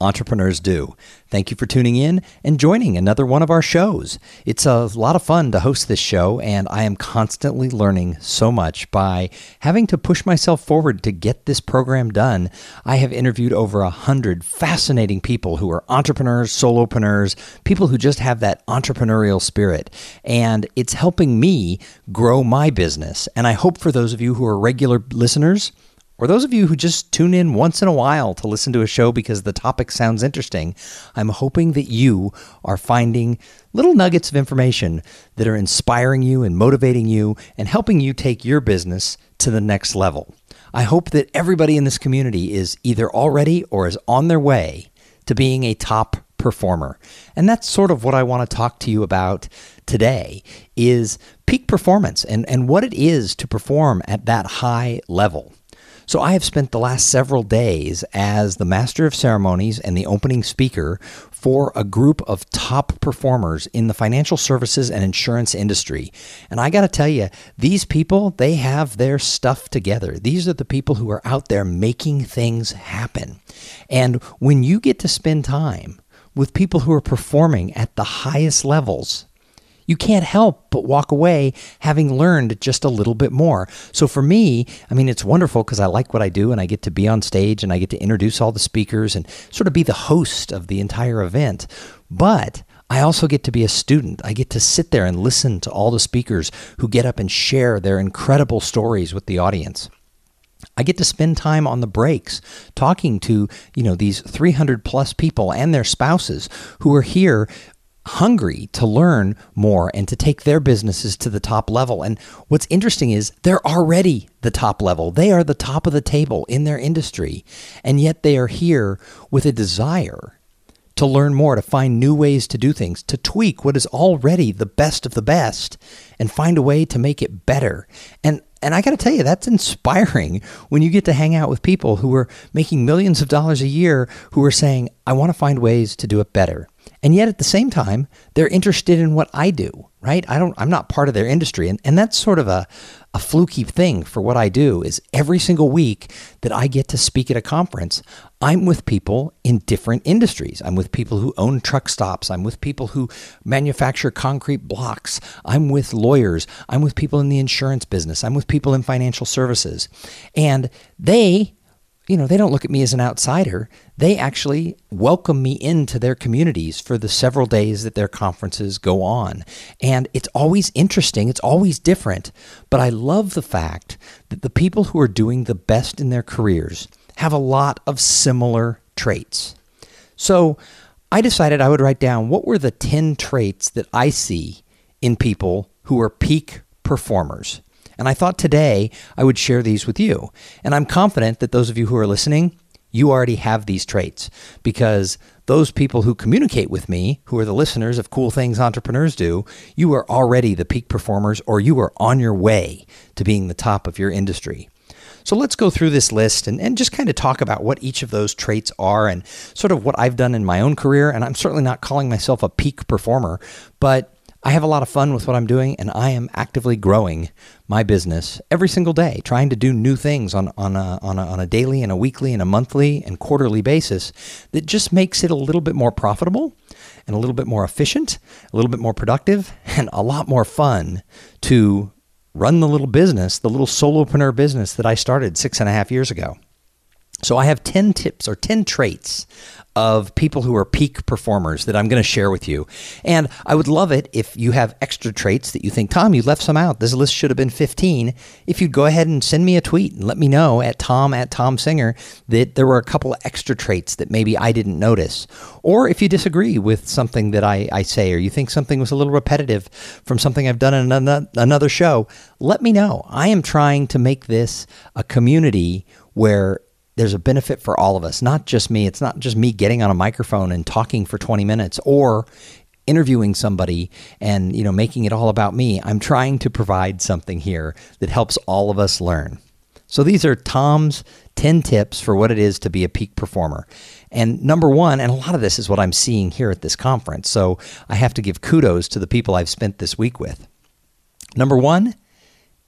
Entrepreneurs Do. Thank you for tuning in and joining another one of our shows. It's a lot of fun to host this show, and I am constantly learning so much by having to push myself forward to get this program done. I have interviewed over a hundred fascinating people who are entrepreneurs, solopreneurs, people who just have that entrepreneurial spirit, and it's helping me grow my business. And I hope for those of you who are regular listeners, or those of you who just tune in once in a while to listen to a show because the topic sounds interesting, I'm hoping that you are finding little nuggets of information that are inspiring you and motivating you and helping you take your business to the next level. I hope that everybody in this community is either already or is on their way to being a top performer. And that's sort of what I want to talk to you about today is peak performance and, and what it is to perform at that high level. So I have spent the last several days as the master of ceremonies and the opening speaker for a group of top performers in the financial services and insurance industry. And I got to tell you, these people, they have their stuff together. These are the people who are out there making things happen. And when you get to spend time with people who are performing at the highest levels, you can't help but walk away having learned just a little bit more. So for me, I mean, it's wonderful because I like what I do and I get to be on stage and I get to introduce all the speakers and sort of be the host of the entire event. But I also get to be a student. I get to sit there and listen to all the speakers who get up and share their incredible stories with the audience. I get to spend time on the breaks talking to, you know, these 300 plus people and their spouses who are here hungry to learn more and to take their businesses to the top level. And what's interesting is they're already the top level. They are the top of the table in their industry. And yet they are here with a desire to learn more, to find new ways to do things, to tweak what is already the best of the best and find a way to make it better. And and I got to tell you, that's inspiring when you get to hang out with people who are making millions of dollars a year who are saying, I want to find ways to do it better. And yet at the same time, they're interested in what I do, right? I don't I'm not part of their industry. And and that's sort of a a fluky thing for what I do is every single week that I get to speak at a conference, I'm with people in different industries. I'm with people who own truck stops. I'm with people who manufacture concrete blocks. I'm with lawyers. I'm with people in the insurance business. I'm with people in financial services. And they you know, they don't look at me as an outsider. They actually welcome me into their communities for the several days that their conferences go on. And it's always interesting, it's always different. But I love the fact that the people who are doing the best in their careers have a lot of similar traits. So I decided I would write down what were the 10 traits that I see in people who are peak performers. And I thought today I would share these with you. And I'm confident that those of you who are listening, you already have these traits because those people who communicate with me, who are the listeners of Cool Things Entrepreneurs Do, you are already the peak performers or you are on your way to being the top of your industry. So let's go through this list and, and just kind of talk about what each of those traits are and sort of what I've done in my own career. And I'm certainly not calling myself a peak performer, but I have a lot of fun with what I'm doing, and I am actively growing my business every single day, trying to do new things on, on, a, on, a, on a daily and a weekly and a monthly and quarterly basis that just makes it a little bit more profitable and a little bit more efficient, a little bit more productive, and a lot more fun to run the little business, the little solopreneur business that I started six and a half years ago. So I have 10 tips or 10 traits of people who are peak performers that I'm going to share with you. And I would love it if you have extra traits that you think, Tom, you left some out. This list should have been 15. If you'd go ahead and send me a tweet and let me know at Tom at Tom Singer that there were a couple extra traits that maybe I didn't notice. Or if you disagree with something that I, I say or you think something was a little repetitive from something I've done in another show, let me know. I am trying to make this a community where there's a benefit for all of us, not just me. It's not just me getting on a microphone and talking for 20 minutes or interviewing somebody and you know making it all about me. I'm trying to provide something here that helps all of us learn. So these are Tom's 10 tips for what it is to be a peak performer. And number one, and a lot of this is what I'm seeing here at this conference. So I have to give kudos to the people I've spent this week with. Number one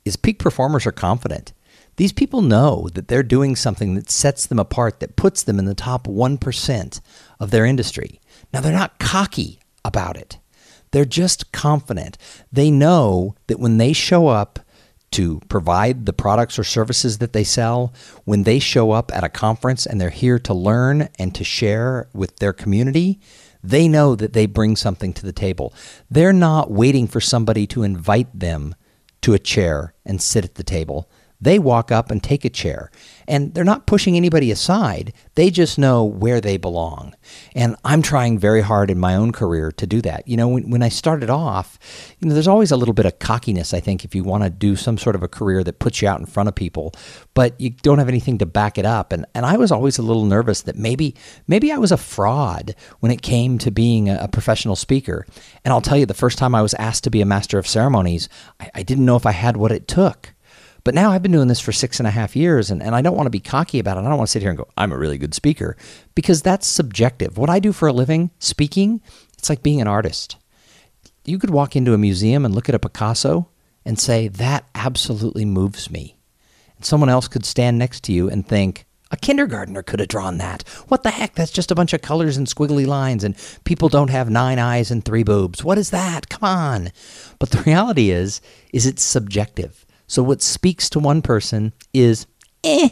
is peak performers are confident. These people know that they're doing something that sets them apart, that puts them in the top 1% of their industry. Now, they're not cocky about it, they're just confident. They know that when they show up to provide the products or services that they sell, when they show up at a conference and they're here to learn and to share with their community, they know that they bring something to the table. They're not waiting for somebody to invite them to a chair and sit at the table. They walk up and take a chair. And they're not pushing anybody aside. They just know where they belong. And I'm trying very hard in my own career to do that. You know, when, when I started off, you know, there's always a little bit of cockiness, I think, if you want to do some sort of a career that puts you out in front of people, but you don't have anything to back it up. And, and I was always a little nervous that maybe maybe I was a fraud when it came to being a, a professional speaker. And I'll tell you, the first time I was asked to be a master of ceremonies, I, I didn't know if I had what it took. But now I've been doing this for six and a half years, and, and I don't want to be cocky about it. I don't want to sit here and go, I'm a really good speaker, because that's subjective. What I do for a living, speaking, it's like being an artist. You could walk into a museum and look at a Picasso and say, That absolutely moves me. And someone else could stand next to you and think, a kindergartner could have drawn that. What the heck? That's just a bunch of colors and squiggly lines, and people don't have nine eyes and three boobs. What is that? Come on. But the reality is, is it's subjective. So what speaks to one person is eh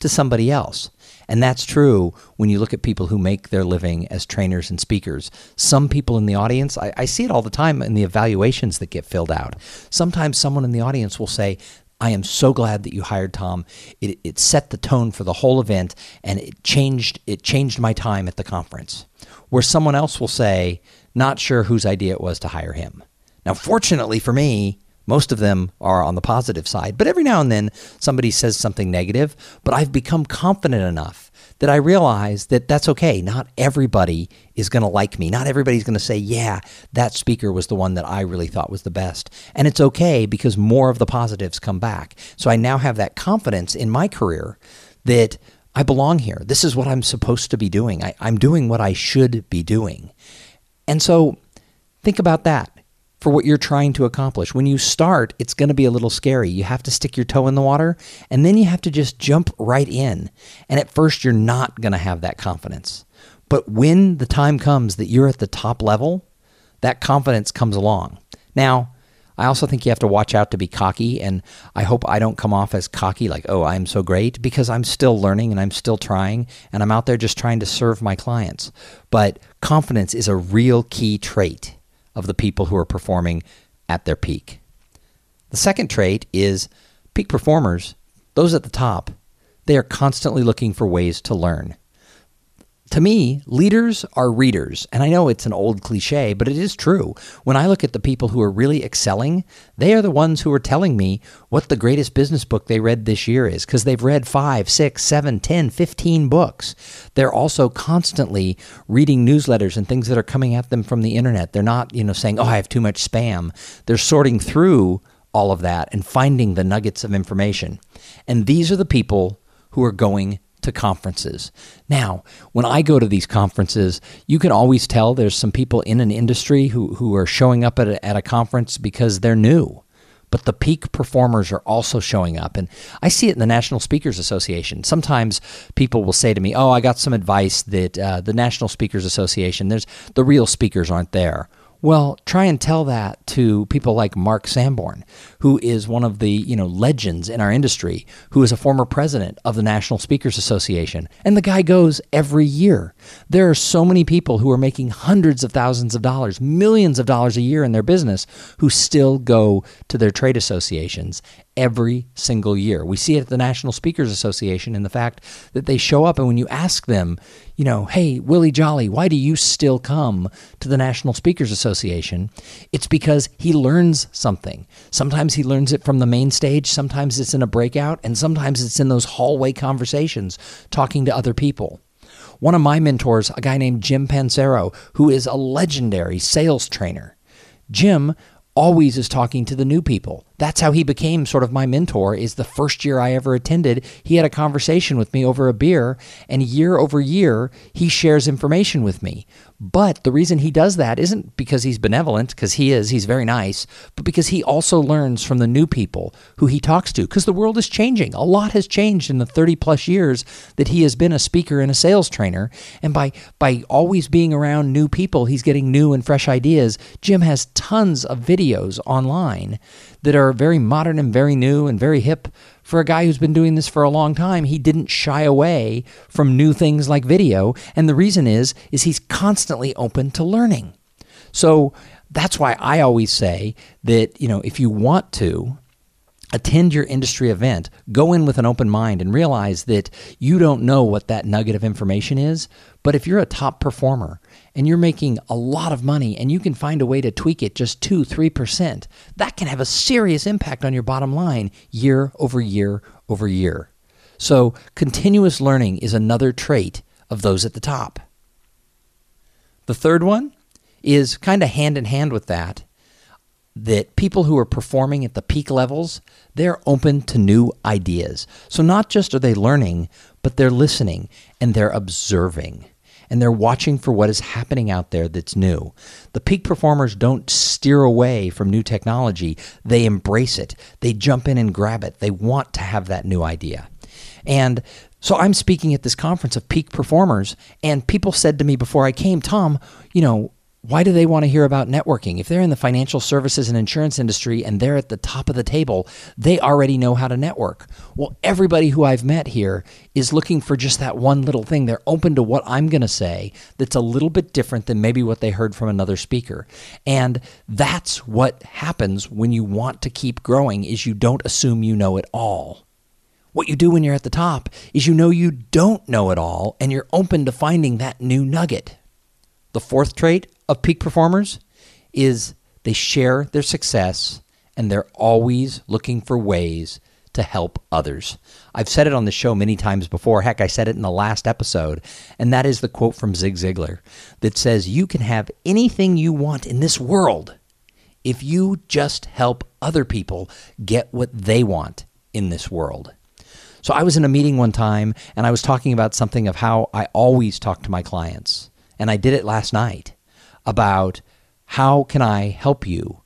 to somebody else. And that's true when you look at people who make their living as trainers and speakers. Some people in the audience, I, I, see it all the time in the evaluations that get filled out. Sometimes someone in the audience will say, I am so glad that you hired Tom. It, it set the tone for the whole event and it changed it changed my time at the conference. Where someone else will say, not sure whose idea it was to hire him. Now, fortunately for me, most of them are on the positive side, but every now and then somebody says something negative. But I've become confident enough that I realize that that's okay. Not everybody is going to like me. Not everybody's going to say, yeah, that speaker was the one that I really thought was the best. And it's okay because more of the positives come back. So I now have that confidence in my career that I belong here. This is what I'm supposed to be doing. I, am doing what I should be doing. And so think about that for what you're trying to accomplish. When you start, it's going to be a little scary. You have to stick your toe in the water and then you have to just jump right in. And at first, you're not going to have that confidence. But when the time comes that you're at the top level, that confidence comes along. Now, I also think you have to watch out to be cocky, and I hope I don't come off as cocky, like, oh, I'm so great, because I'm still learning and I'm still trying, and I'm out there just trying to serve my clients. But confidence is a real key trait of the people who are performing at their peak. The second trait is peak performers, those at the top, they are constantly looking for ways to learn to me, leaders are readers. And I know it's an old cliche, but it is true. When I look at the people who are really excelling, they are the ones who are telling me what the greatest business book they read this year is because they've read five, six, seven, ten, fifteen books. They're also constantly reading newsletters and things that are coming at them from the internet. They're not, you know, saying, oh, I have too much spam. They're sorting through all of that and finding the nuggets of information. And these are the people who are going to conferences. Now, when I go to these conferences, you can always tell there's some people in an industry who, who are showing up at a, at a conference because they're new. But the peak performers are also showing up. And I see it in the National Speakers Association. Sometimes people will say to me, Oh, I got some advice that uh, the National Speakers Association, there's the real speakers aren't there. Well, try and tell that to people like Mark Sanborn, who is one of the, you know, legends in our industry, who is a former president of the National Speakers Association. And the guy goes every year. There are so many people who are making hundreds of thousands of dollars, millions of dollars a year in their business who still go to their trade associations every single year. We see it at the National Speakers Association in the fact that they show up and when you ask them, you know, hey, Willie Jolley, why do you still come to the National Speakers Association? It's because he learns something. Sometimes he learns it from the main stage, sometimes it's in a breakout, and sometimes it's in those hallway conversations talking to other people. One of my mentors, a guy named Jim Pancero, who is a legendary sales trainer. Jim always is talking to the new people. That's how he became sort of my mentor is the first year I ever attended, he had a conversation with me over a beer and year over year he shares information with me. But the reason he does that isn't because he's benevolent, because he is, he's very nice, but because he also learns from the new people who he talks to, because the world is changing. A lot has changed in the 30 plus years that he has been a speaker and a sales trainer. And by, by always being around new people, he's getting new and fresh ideas. Jim has tons of videos online that are very modern and very new and very hip for a guy who's been doing this for a long time, he didn't shy away from new things like video, and the reason is is he's constantly open to learning. So that's why I always say that, you know, if you want to attend your industry event, go in with an open mind and realize that you don't know what that nugget of information is, but if you're a top performer and you're making a lot of money and you can find a way to tweak it just 2 3%, that can have a serious impact on your bottom line year over year over year. So, continuous learning is another trait of those at the top. The third one is kind of hand in hand with that that people who are performing at the peak levels, they're open to new ideas. So not just are they learning, but they're listening and they're observing and they're watching for what is happening out there that's new. The peak performers don't steer away from new technology, they embrace it. They jump in and grab it. They want to have that new idea. And so I'm speaking at this conference of peak performers, and people said to me before I came, Tom, you know, why do they want to hear about networking? If they're in the financial services and insurance industry and they're at the top of the table, they already know how to network. Well, everybody who I've met here is looking for just that one little thing. They're open to what I'm going to say that's a little bit different than maybe what they heard from another speaker. And that's what happens when you want to keep growing is you don't assume you know it all. What you do when you're at the top is you know you don't know it all and you're open to finding that new nugget. The fourth trait of peak performers is they share their success and they're always looking for ways to help others. I've said it on the show many times before. Heck, I said it in the last episode. And that is the quote from Zig Ziglar that says, You can have anything you want in this world if you just help other people get what they want in this world. So I was in a meeting one time and I was talking about something of how I always talk to my clients. And I did it last night about how can I help you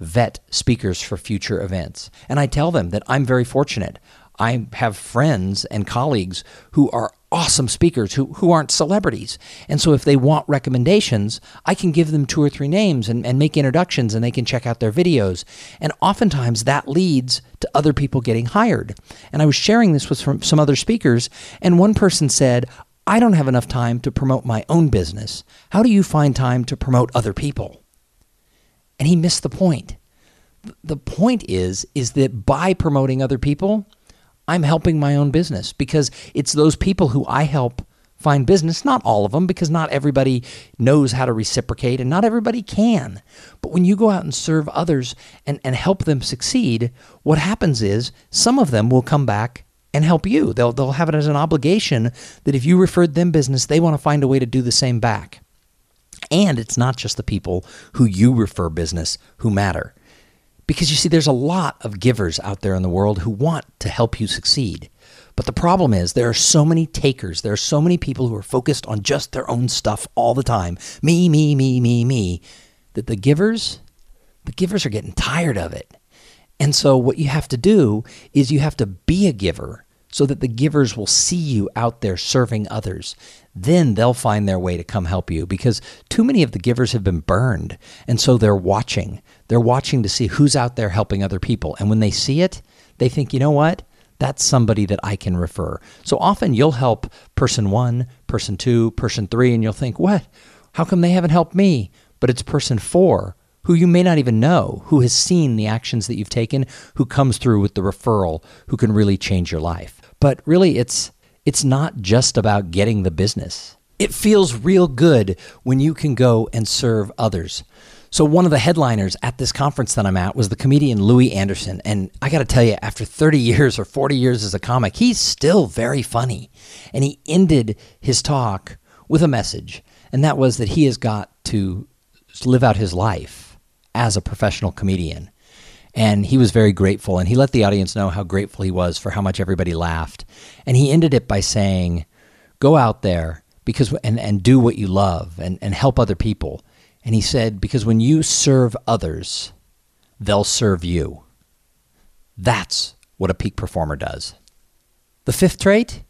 vet speakers for future events. And I tell them that I'm very fortunate. I have friends and colleagues who are awesome speakers who, who aren't celebrities. And so if they want recommendations, I can give them two or three names and, and make introductions and they can check out their videos. And oftentimes that leads to other people getting hired. And I was sharing this with some other speakers, and one person said, I don't have enough time to promote my own business. How do you find time to promote other people? And he missed the point. The point is is that by promoting other people, I'm helping my own business because it's those people who I help find business, not all of them because not everybody knows how to reciprocate and not everybody can. But when you go out and serve others and, and help them succeed, what happens is some of them will come back and help you. They'll, they'll have it as an obligation that if you referred them business, they want to find a way to do the same back. And it's not just the people who you refer business who matter. Because you see, there's a lot of givers out there in the world who want to help you succeed. But the problem is, there are so many takers. There are so many people who are focused on just their own stuff all the time me, me, me, me, me that the givers, the givers are getting tired of it. And so, what you have to do is you have to be a giver so that the givers will see you out there serving others. Then they'll find their way to come help you because too many of the givers have been burned. And so they're watching. They're watching to see who's out there helping other people. And when they see it, they think, you know what? That's somebody that I can refer. So often you'll help person one, person two, person three, and you'll think, what? How come they haven't helped me? But it's person four who you may not even know, who has seen the actions that you've taken, who comes through with the referral, who can really change your life. But really it's it's not just about getting the business. It feels real good when you can go and serve others. So, one of the headliners at this conference that I'm at was the comedian Louie Anderson. And I got to tell you, after 30 years or 40 years as a comic, he's still very funny. And he ended his talk with a message, and that was that he has got to live out his life as a professional comedian. And he was very grateful, and he let the audience know how grateful he was for how much everybody laughed. And he ended it by saying, Go out there because and, and do what you love and, and help other people and he said, Because when you serve others, they'll serve you. That's what a peak performer does. The fifth trait?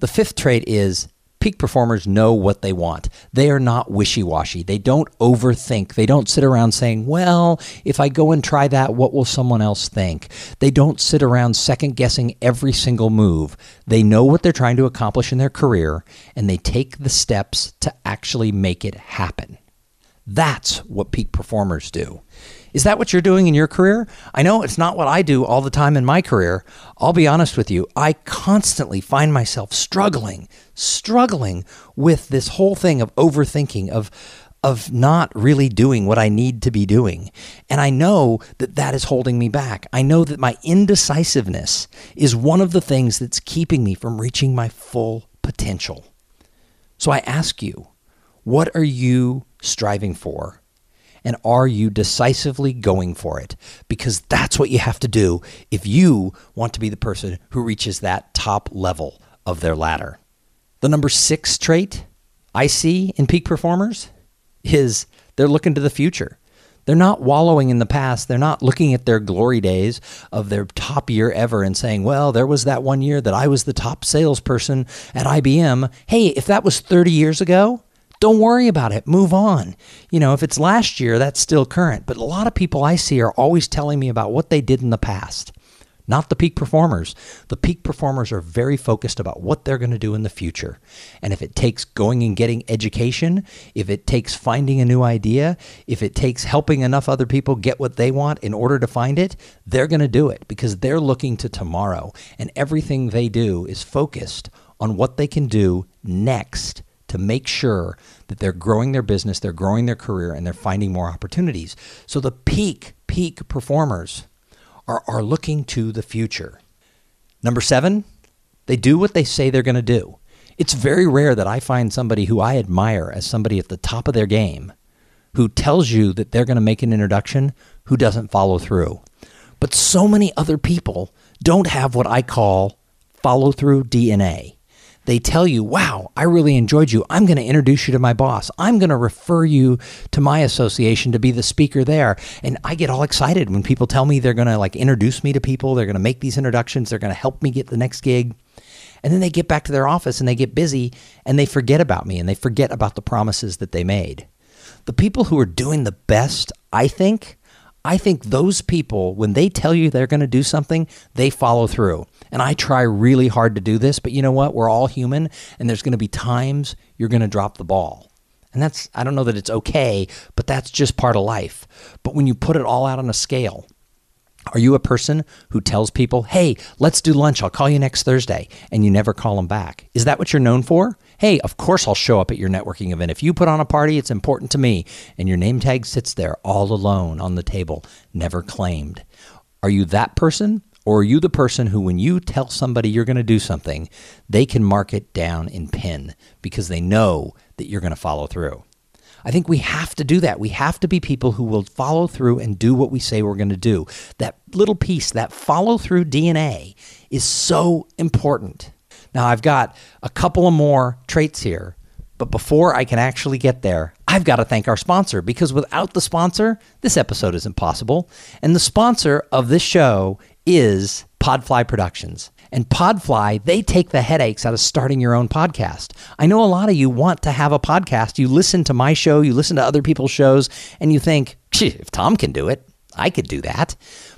The fifth trait is peak performers know what they want. They are not wishy washy. They don't overthink. They don't sit around saying, well, if I go and try that, what will someone else think? They don't sit around second guessing every single move. They know what they're trying to accomplish in their career and they take the steps to actually make it happen. That's what peak performers do. Is that what you're doing in your career? I know it's not what I do all the time in my career. I'll be honest with you. I constantly find myself struggling, struggling with this whole thing of overthinking, of of not really doing what I need to be doing. And I know that that is holding me back. I know that my indecisiveness is one of the things that's keeping me from reaching my full potential. So I ask you, what are you striving for? And are you decisively going for it? Because that's what you have to do if you want to be the person who reaches that top level of their ladder. The number six trait I see in peak performers is they're looking to the future. They're not wallowing in the past. They're not looking at their glory days of their top year ever and saying, well, there was that one year that I was the top salesperson at IBM. Hey, if that was 30 years ago, don't worry about it. Move on. You know, if it's last year, that's still current. But a lot of people I see are always telling me about what they did in the past, not the peak performers. The peak performers are very focused about what they're going to do in the future. And if it takes going and getting education, if it takes finding a new idea, if it takes helping enough other people get what they want in order to find it, they're going to do it because they're looking to tomorrow. And everything they do is focused on what they can do next to make sure that they're growing their business, they're growing their career, and they're finding more opportunities. So the peak, peak performers are, are looking to the future. Number seven, they do what they say they're going to do. It's very rare that I find somebody who I admire as somebody at the top of their game who tells you that they're going to make an introduction who doesn't follow through. But so many other people don't have what I call follow through DNA they tell you, wow, I really enjoyed you. I'm going to introduce you to my boss. I'm going to refer you to my association to be the speaker there. And I get all excited when people tell me they're going to like introduce me to people. They're going to make these introductions. They're going to help me get the next gig. And then they get back to their office and they get busy and they forget about me and they forget about the promises that they made. The people who are doing the best, I think, I think those people, when they tell you they're going to do something, they follow through. And I try really hard to do this, but you know what? We're all human, and there's going to be times you're going to drop the ball. And that's, I don't know that it's okay, but that's just part of life. But when you put it all out on a scale, are you a person who tells people, hey, let's do lunch, I'll call you next Thursday, and you never call them back? Is that what you're known for? Hey, of course I'll show up at your networking event. If you put on a party, it's important to me, and your name tag sits there all alone on the table, never claimed. Are you that person? Or are you the person who, when you tell somebody you're going to do something, they can mark it down in pen because they know that you're going to follow through? I think we have to do that. We have to be people who will follow through and do what we say we're going to do. That little piece, that follow through DNA, is so important. Now, I've got a couple of more traits here, but before I can actually get there, I've got to thank our sponsor because without the sponsor, this episode isn't possible. And the sponsor of this show is Podfly Productions. And Podfly, they take the headaches out of starting your own podcast. I know a lot of you want to have a podcast. You listen to my show, you listen to other people's shows, and you think, if Tom can do it, I could do that.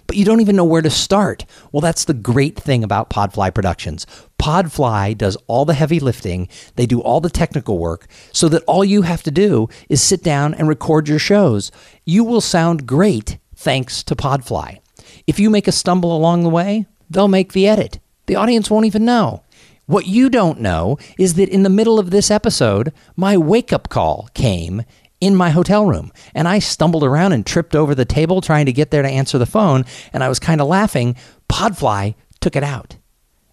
But you don't even know where to start. Well, that's the great thing about Podfly Productions. Podfly does all the heavy lifting, they do all the technical work, so that all you have to do is sit down and record your shows. You will sound great thanks to Podfly. If you make a stumble along the way, they'll make the edit. The audience won't even know. What you don't know is that in the middle of this episode, my wake up call came in my hotel room. And I stumbled around and tripped over the table trying to get there to answer the phone. And I was kind of laughing. Podfly took it out.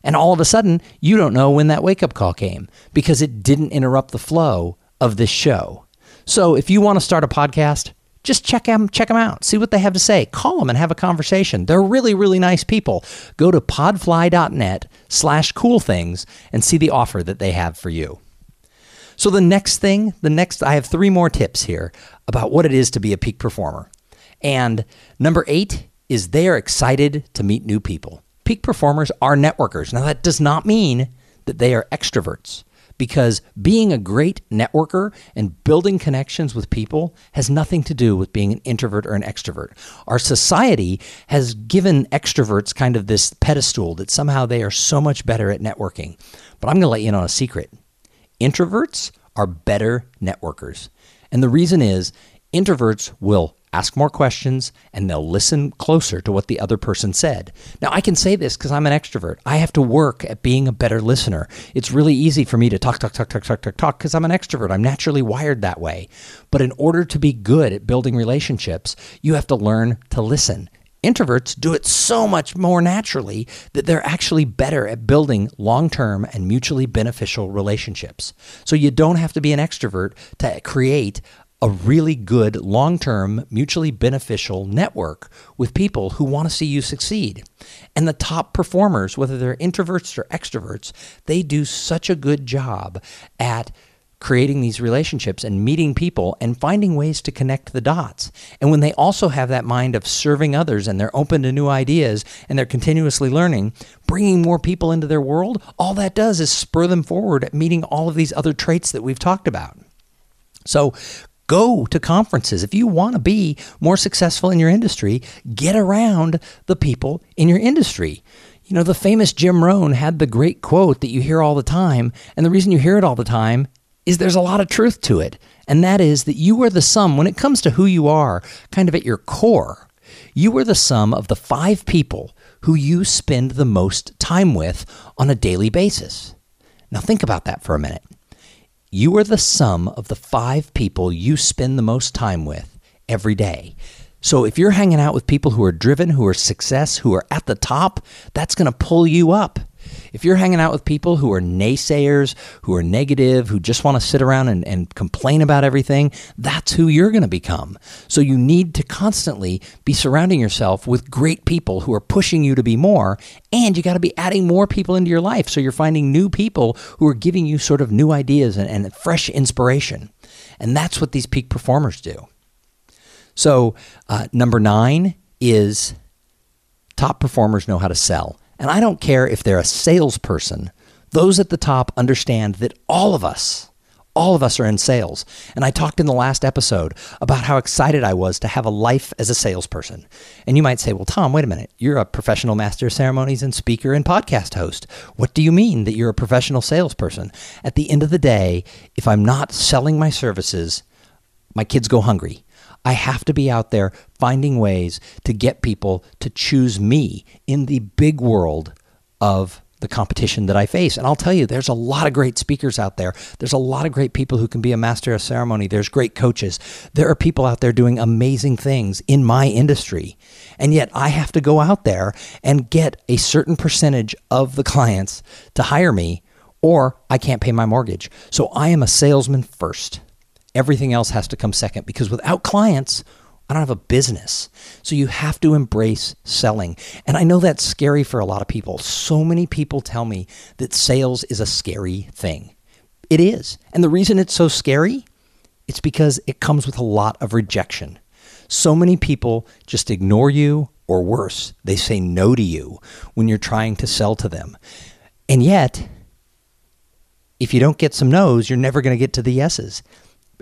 And all of a sudden, you don't know when that wake up call came because it didn't interrupt the flow of this show. So if you want to start a podcast, just check them check them out see what they have to say. Call them and have a conversation. They're really really nice people. Go to podfly.net slash cool things and see the offer that they have for you. So the next thing the next i have three more tips here about what it is to be a peak performer. And number eight is they are excited to meet new people. Peak performers are networkers. Now that does not mean that they are extroverts because being a great networker and building connections with people has nothing to do with being an introvert or an extrovert. Our society has given extroverts kind of this pedestal that somehow they are so much better at networking. But I'm going to let you in on a secret. Introverts are better networkers. And the reason is introverts will ask more questions, and they'll listen closer to what the other person said. Now, I can say this because I'm an extrovert. I have to work at being a better listener. It's really easy for me to talk, talk, talk, talk, talk, talk, talk because I'm an extrovert. I'm naturally wired that way. But in order to be good at building relationships, you have to learn to listen. Introverts do it so much more naturally that they're actually better at building long term and mutually beneficial relationships. So you don't have to be an extrovert to create a really good, long term, mutually beneficial network with people who want to see you succeed. And the top performers, whether they're introverts or extroverts, they do such a good job at creating these relationships and meeting people and finding ways to connect the dots. And when they also have that mind of serving others and they're open to new ideas and they're continuously learning, bringing more people into their world, all that does is spur them forward at meeting all of these other traits that we've talked about. So, Go to conferences. If you want to be more successful in your industry, get around the people in your industry. You know, the famous Jim Rohn had the great quote that you hear all the time. And the reason you hear it all the time is there's a lot of truth to it. And that is that you are the sum, when it comes to who you are, kind of at your core, you are the sum of the five people who you spend the most time with on a daily basis. Now, think about that for a minute. You are the sum of the five people you spend the most time with every day. So if you're hanging out with people who are driven, who are success, who are at the top, that's going to pull you up. If you're hanging out with people who are naysayers, who are negative, who just want to sit around and, and complain about everything, that's who you're going to become. So you need to constantly be surrounding yourself with great people who are pushing you to be more, and you got to be adding more people into your life. So you're finding new people who are giving you sort of new ideas and, and fresh inspiration. And that's what these peak performers do. So, uh, number nine is top performers know how to sell. And I don't care if they're a salesperson, those at the top understand that all of us, all of us are in sales. And I talked in the last episode about how excited I was to have a life as a salesperson. And you might say, well, Tom, wait a minute. You're a professional master of ceremonies and speaker and podcast host. What do you mean that you're a professional salesperson? At the end of the day, if I'm not selling my services, my kids go hungry. I have to be out there finding ways to get people to choose me in the big world of the competition that I face. And I'll tell you, there's a lot of great speakers out there. There's a lot of great people who can be a master of ceremony. There's great coaches. There are people out there doing amazing things in my industry. And yet I have to go out there and get a certain percentage of the clients to hire me, or I can't pay my mortgage. So I am a salesman first. Everything else has to come second because without clients, I don't have a business. So you have to embrace selling. And I know that's scary for a lot of people. So many people tell me that sales is a scary thing. It is. And the reason it's so scary, it's because it comes with a lot of rejection. So many people just ignore you, or worse, they say no to you when you're trying to sell to them. And yet, if you don't get some no's, you're never going to get to the yeses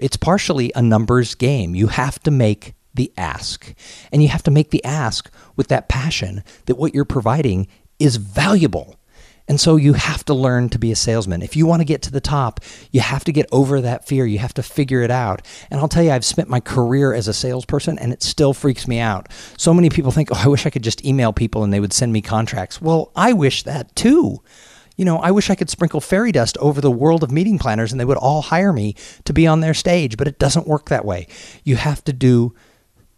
it's partially a numbers game. You have to make the ask. And you have to make the ask with that passion that what you're providing is valuable. And so you have to learn to be a salesman. If you want to get to the top, you have to get over that fear. You have to figure it out. And I'll tell you, I've spent my career as a salesperson and it still freaks me out. So many people think, oh, I wish I could just email people and they would send me contracts. Well, I wish that too. You know, I wish I could sprinkle fairy dust over the world of meeting planners and they would all hire me to be on their stage, but it doesn't work that way. You have to do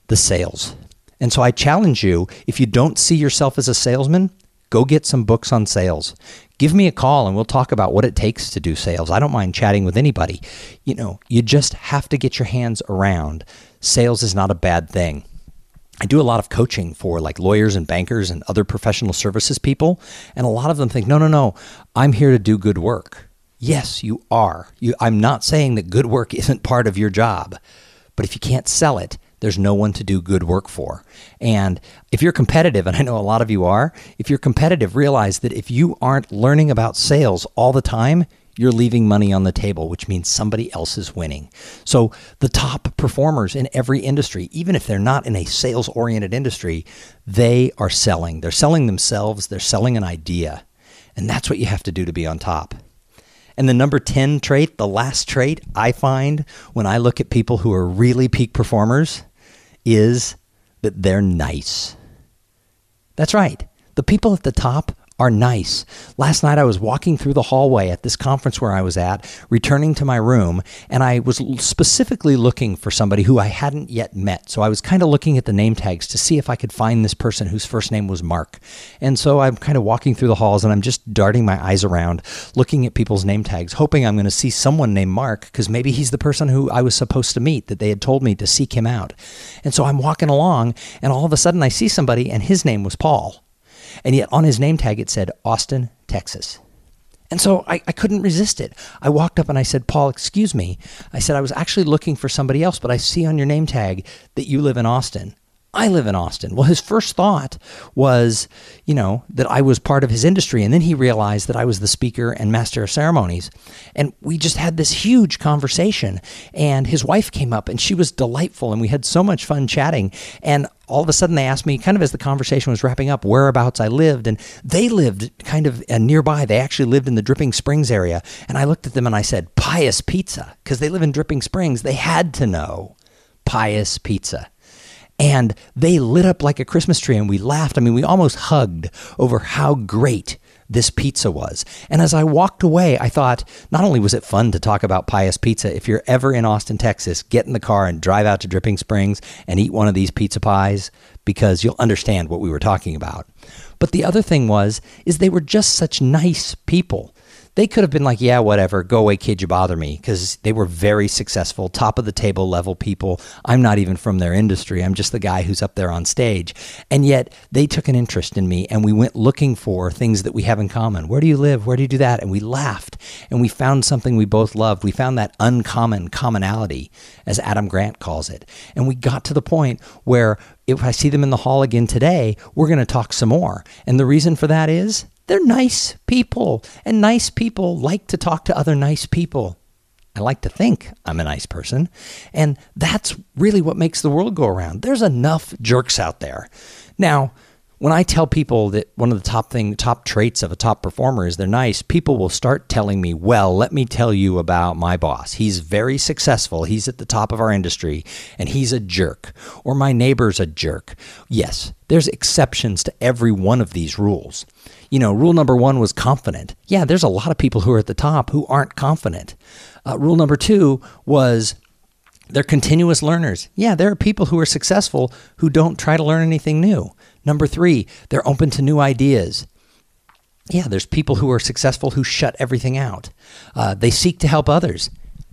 the sales. And so I challenge you if you don't see yourself as a salesman, go get some books on sales. Give me a call and we'll talk about what it takes to do sales. I don't mind chatting with anybody. You know, you just have to get your hands around. Sales is not a bad thing. I do a lot of coaching for like lawyers and bankers and other professional services people. And a lot of them think, no, no, no, I'm here to do good work. Yes, you are. You, I'm not saying that good work isn't part of your job, but if you can't sell it, there's no one to do good work for. And if you're competitive, and I know a lot of you are, if you're competitive, realize that if you aren't learning about sales all the time, you're leaving money on the table, which means somebody else is winning. So, the top performers in every industry, even if they're not in a sales oriented industry, they are selling. They're selling themselves, they're selling an idea. And that's what you have to do to be on top. And the number 10 trait, the last trait I find when I look at people who are really peak performers, is that they're nice. That's right. The people at the top are nice. Last night I was walking through the hallway at this conference where I was at, returning to my room, and I was specifically looking for somebody who I hadn't yet met. So I was kind of looking at the name tags to see if I could find this person whose first name was Mark. And so I'm kind of walking through the halls and I'm just darting my eyes around, looking at people's name tags, hoping I'm going to see someone named Mark because maybe he's the person who I was supposed to meet that they had told me to seek him out. And so I'm walking along and all of a sudden I see somebody and his name was Paul. And yet on his name tag, it said Austin, Texas. And so I, I couldn't resist it. I walked up and I said, Paul, excuse me. I said, I was actually looking for somebody else, but I see on your name tag that you live in Austin. I live in Austin. Well, his first thought was, you know, that I was part of his industry. And then he realized that I was the speaker and master of ceremonies. And we just had this huge conversation. And his wife came up and she was delightful. And we had so much fun chatting. And all of a sudden they asked me, kind of as the conversation was wrapping up, whereabouts I lived. And they lived kind of uh, nearby. They actually lived in the Dripping Springs area. And I looked at them and I said, Pieous Pizza, because they live in Dripping Springs. They had to know Pieous Pizza and they lit up like a Christmas tree and we laughed. I mean, we almost hugged over how great this pizza was. And as I walked away, I thought not only was it fun to talk about Pieous Pizza, if you're ever in Austin, Texas, get in the car and drive out to Dripping Springs and eat one of these pizza pies because you'll understand what we were talking about. But the other thing was is they were just such nice people they could have been like, yeah, whatever, go away, kid, you bother me, because they were very successful, top of the table level people. I'm not even from their industry. I'm just the guy who's up there on stage. And yet they took an interest in me and we went looking for things that we have in common. Where do you live? Where do you do that? And we laughed and we found something we both loved. We found that uncommon commonality, as Adam Grant calls it. And we got to the point where if I see them in the hall again today, we're going to talk some more. And the reason for that is they're nice people, and nice people like to talk to other nice people. I like to think I'm a nice person. And that's really what makes the world go around. There's enough jerks out there. Now, when I tell people that one of the top thing top traits of a top performer is they're nice, people will start telling me, "Well, let me tell you about my boss. He's very successful. He's at the top of our industry and he's a jerk." Or my neighbor's a jerk. Yes, there's exceptions to every one of these rules. You know, rule number 1 was confident. Yeah, there's a lot of people who are at the top who aren't confident. Uh, rule number 2 was they're continuous learners. Yeah, there are people who are successful who don't try to learn anything new. Number three, they're open to new ideas. Yeah, there's people who are successful who shut everything out. Uh, they seek to help others.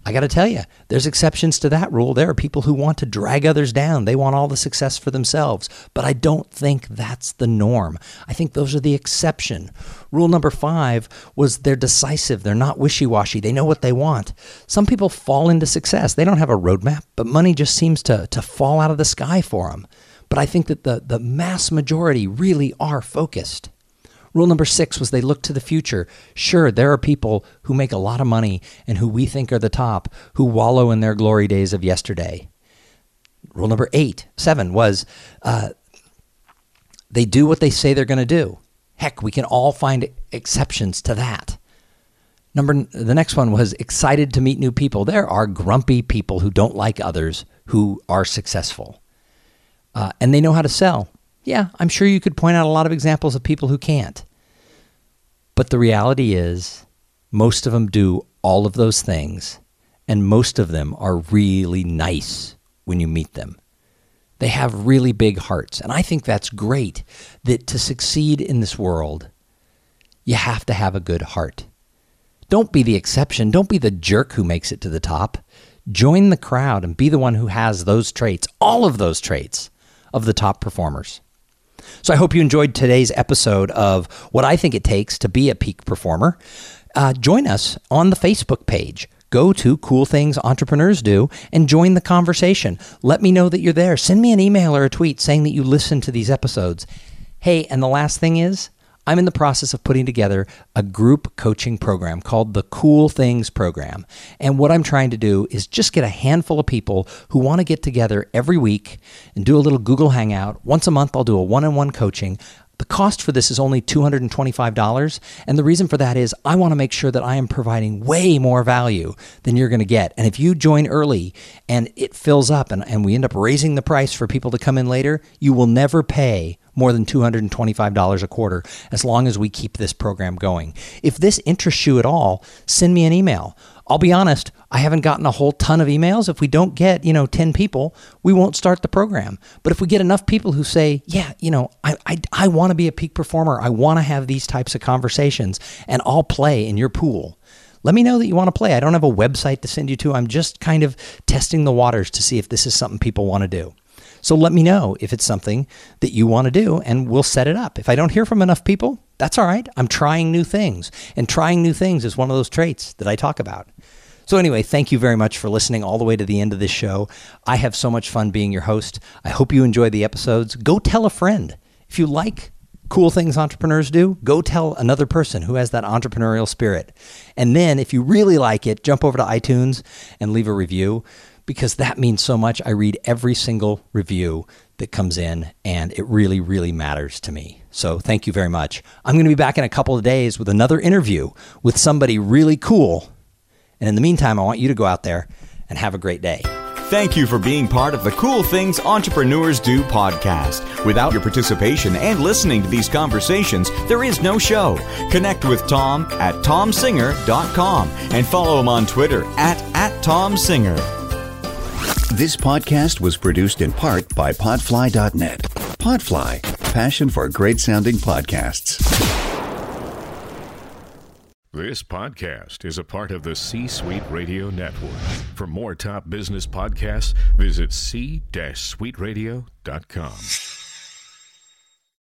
I got to tell you, there's exceptions to that rule. There are people who want to drag others down. They want all the success for themselves. But I don't think that's the norm. I think those are the exception. Rule number five was they're decisive. They're not wishy washy. They know what they want. Some people fall into success. They don't have a roadmap, but money just seems to, to fall out of the sky for them. But I think that the, the mass majority really are focused. Rule number six was they look to the future. Sure, there are people who make a lot of money and who we think are the top who wallow in their glory days of yesterday. Rule number eight, seven was uh, they do what they say they're going to do. Heck, we can all find exceptions to that. Number the next one was excited to meet new people. There are grumpy people who don't like others who are successful uh, and they know how to sell. Yeah, I'm sure you could point out a lot of examples of people who can't. But the reality is, most of them do all of those things, and most of them are really nice when you meet them. They have really big hearts, and I think that's great that to succeed in this world, you have to have a good heart. Don't be the exception. Don't be the jerk who makes it to the top. Join the crowd and be the one who has those traits, all of those traits of the top performers. So I hope you enjoyed today's episode of what I think it takes to be a peak performer. Uh, join us on the Facebook page. Go to Cool Things Entrepreneurs Do and join the conversation. Let me know that you're there. Send me an email or a tweet saying that you listen to these episodes. Hey, and the last thing is, I'm in the process of putting together a group coaching program called the Cool Things Program. And what I'm trying to do is just get a handful of people who want to get together every week and do a little Google Hangout. Once a month, I'll do a one on one coaching. The cost for this is only $225. And the reason for that is I want to make sure that I am providing way more value than you're going to get. And if you join early and it fills up and, and we end up raising the price for people to come in later, you will never pay more than $225 a quarter as long as we keep this program going. If this interests you at all, send me an email. I'll be honest, I haven't gotten a whole ton of emails. If we don't get, you know, 10 people, we won't start the program. But if we get enough people who say, yeah, you know, I, I, I want to be a peak performer, I want to have these types of conversations, and I'll play in your pool. Let me know that you want to play. I don't have a website to send you to. I'm just kind of testing the waters to see if this is something people want to do. So let me know if it's something that you want to do and we'll set it up. If I don't hear from enough people, that's all right. I'm trying new things. And trying new things is one of those traits that I talk about. So, anyway, thank you very much for listening all the way to the end of this show. I have so much fun being your host. I hope you enjoy the episodes. Go tell a friend. If you like cool things entrepreneurs do, go tell another person who has that entrepreneurial spirit. And then, if you really like it, jump over to iTunes and leave a review because that means so much. I read every single review that comes in, and it really, really matters to me. So thank you very much. I'm going to be back in a couple of days with another interview with somebody really cool. And in the meantime, I want you to go out there and have a great day. Thank you for being part of the Cool Things Entrepreneurs Do podcast. Without your participation and listening to these conversations, there is no show. Connect with Tom at tomsinger.com and follow him on Twitter at, at tomsinger. This podcast was produced in part by Podfly.net. Podfly, passion for great sounding podcasts. This podcast is a part of the C Suite Radio Network. For more top business podcasts, visit c-suiteradio.com.